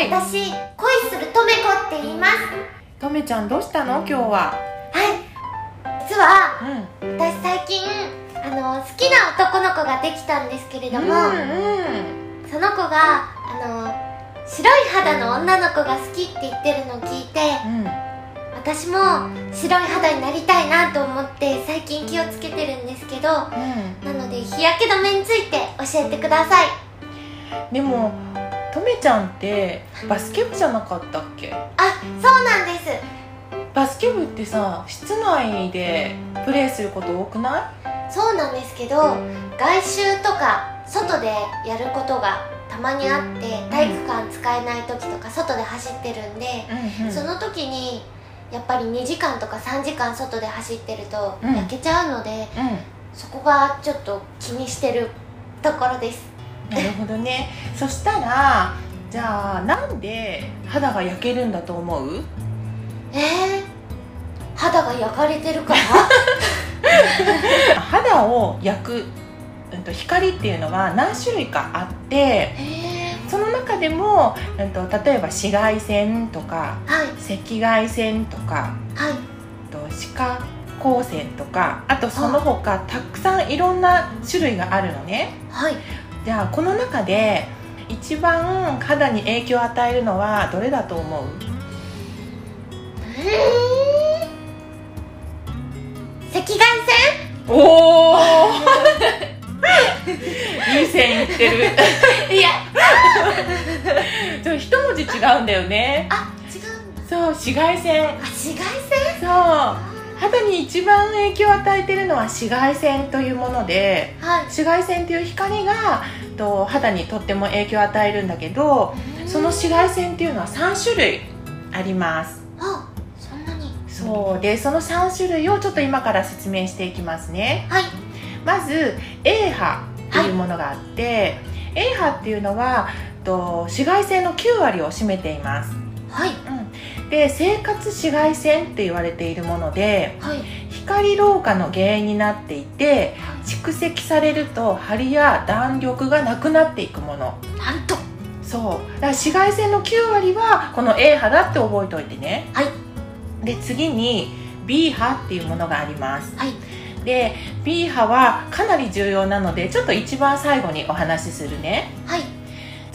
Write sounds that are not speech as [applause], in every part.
はい私恋するとめこって言います。とめちゃんどうしたの？今日は。はい。実はうん。私最近あの好きな男の子ができたんですけれども、うんうん。その子があの白い肌の女の子が好きって言ってるのを聞いてうん。私も白い肌になりたいなと思って最近気をつけてるんですけどなうん。ので日焼け止めについて教えてください。でもとめちゃんってバスケ部じゃなかったっけ？あそうなんです。バスケ部ってさ室内でプレーすること多くない？そうなんですけど外周とか外でやることがたまにあって体育館使えない時とか外で走ってるんで、うんうん。その時にやっぱり2時間とか3時間外で走ってるとうん。焼けちゃうので、うん。そこがちょっと気にしてるところですなるほどね。そしたらじゃあなんで肌が焼けるんだと思う？えー、肌が焼かれてるから [laughs] 肌を焼く、うん、と光っていうのは何種類かあってえその中でも、うん、と例えば紫外線とかー、はい。赤外線とかはい。と歯科光線とかあとその他たくさんいろんな種類があるのね。はいじゃあこの中で一番肌に影響を与えるのはどれだと思う？えー、赤外おおいい線いってる。線いや。でも一文字違うんだよね。あ違うそう紫外線。あ紫外線？そう肌に一番影響を与えてるのは紫外線というものではい。紫外線という光がと肌にとっても影響を与えるんだけどその紫外線っていうのは3種類あります。あそんなに。そう。でその3種類をちょっと今から説明していきますね。はい。まず A 波っていうものがあって、A 波っていうのはと紫外線の9割を占めています、はい。うん、で生活紫外線って言われているものではい。光老化の原因になっていて蓄積されると張りや弾力がなくなっていくもの。なんと。そう。だから紫外線の9割はこの A 波だって覚えておいてね。はい。で次に B 波っていうものがあります。はい。で B 波はかなり重要なのでちょっと一番最後にお話しするね。はい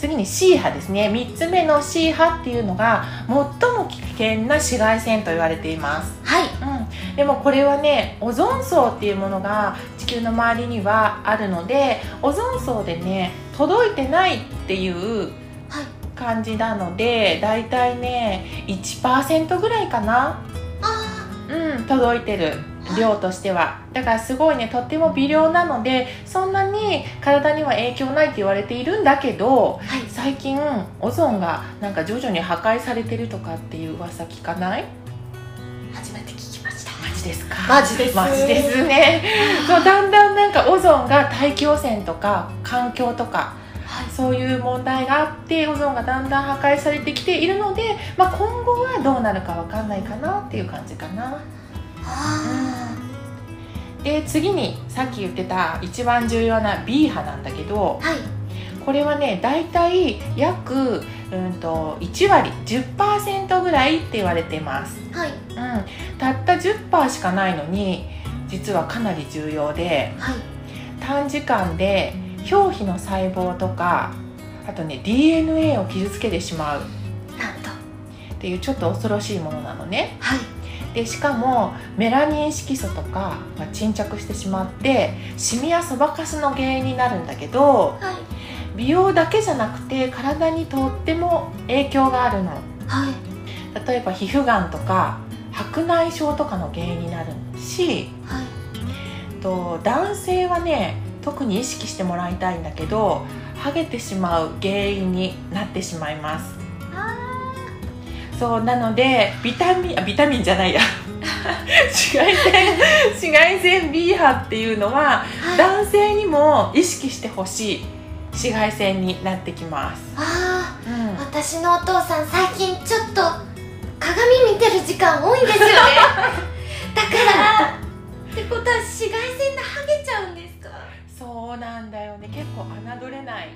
次に C 波ですね。3つ目の C 波っていうのが最も危険な紫外線と言われています。はい。うん、でもこれはねオゾン層っていうものが地球の周りにはあるのでオゾン層でね届いてないっていうはい。感じなのでだいたいね1%ぐらいかな。あうん届いてる量としては。だからすごいねとっても微量なのでそんなに体には影響ないって言われているんだけどーはい。最近オゾンがなんか徐々に破壊されてるとかっていう噂聞かない？初めて聞きました。マジですか？マジです。マジですね。[laughs] そうだんだんなんかオゾンが大気汚染とか環境とかはい。そういう問題があってオゾンがだんだん破壊されてきているので、まあ、今後はどうなるかわかんないかなっていう感じかな。あで次にさっき言ってた一番重要な B 波なんだけどーはい。これはねだいたい約、うん、と1割10%ぐらいって言われてます。はい。うん、たった10%しかないのに実はかなり重要ではい。短時間で表皮の細胞とかあとね DNA を傷つけてしまう。なんと。っていうちょっと恐ろしいものなのね。はいでしかもメラニン色素とかが沈着してしまってシミやそばかすの原因になるんだけどはい。美容だけじゃなくて体にとっても影響があるの。はい。例えば皮膚がんとか白内障とかの原因になるしはい。と男性はね特に意識してもらいたいんだけどハゲてしまう原因になってしまいますそうなのでビタミンあビタミンじゃないや。[laughs] 紫外線紫外線 B 波っていうのははい。男性にも意識してほしい。紫外線になってきます、あうん。ー私のお父さん最近ちょっと鏡見てる時間多いんですよね。[laughs] だからってことは紫外線でハゲちゃうんですか？そうなんだよね。結構侮れない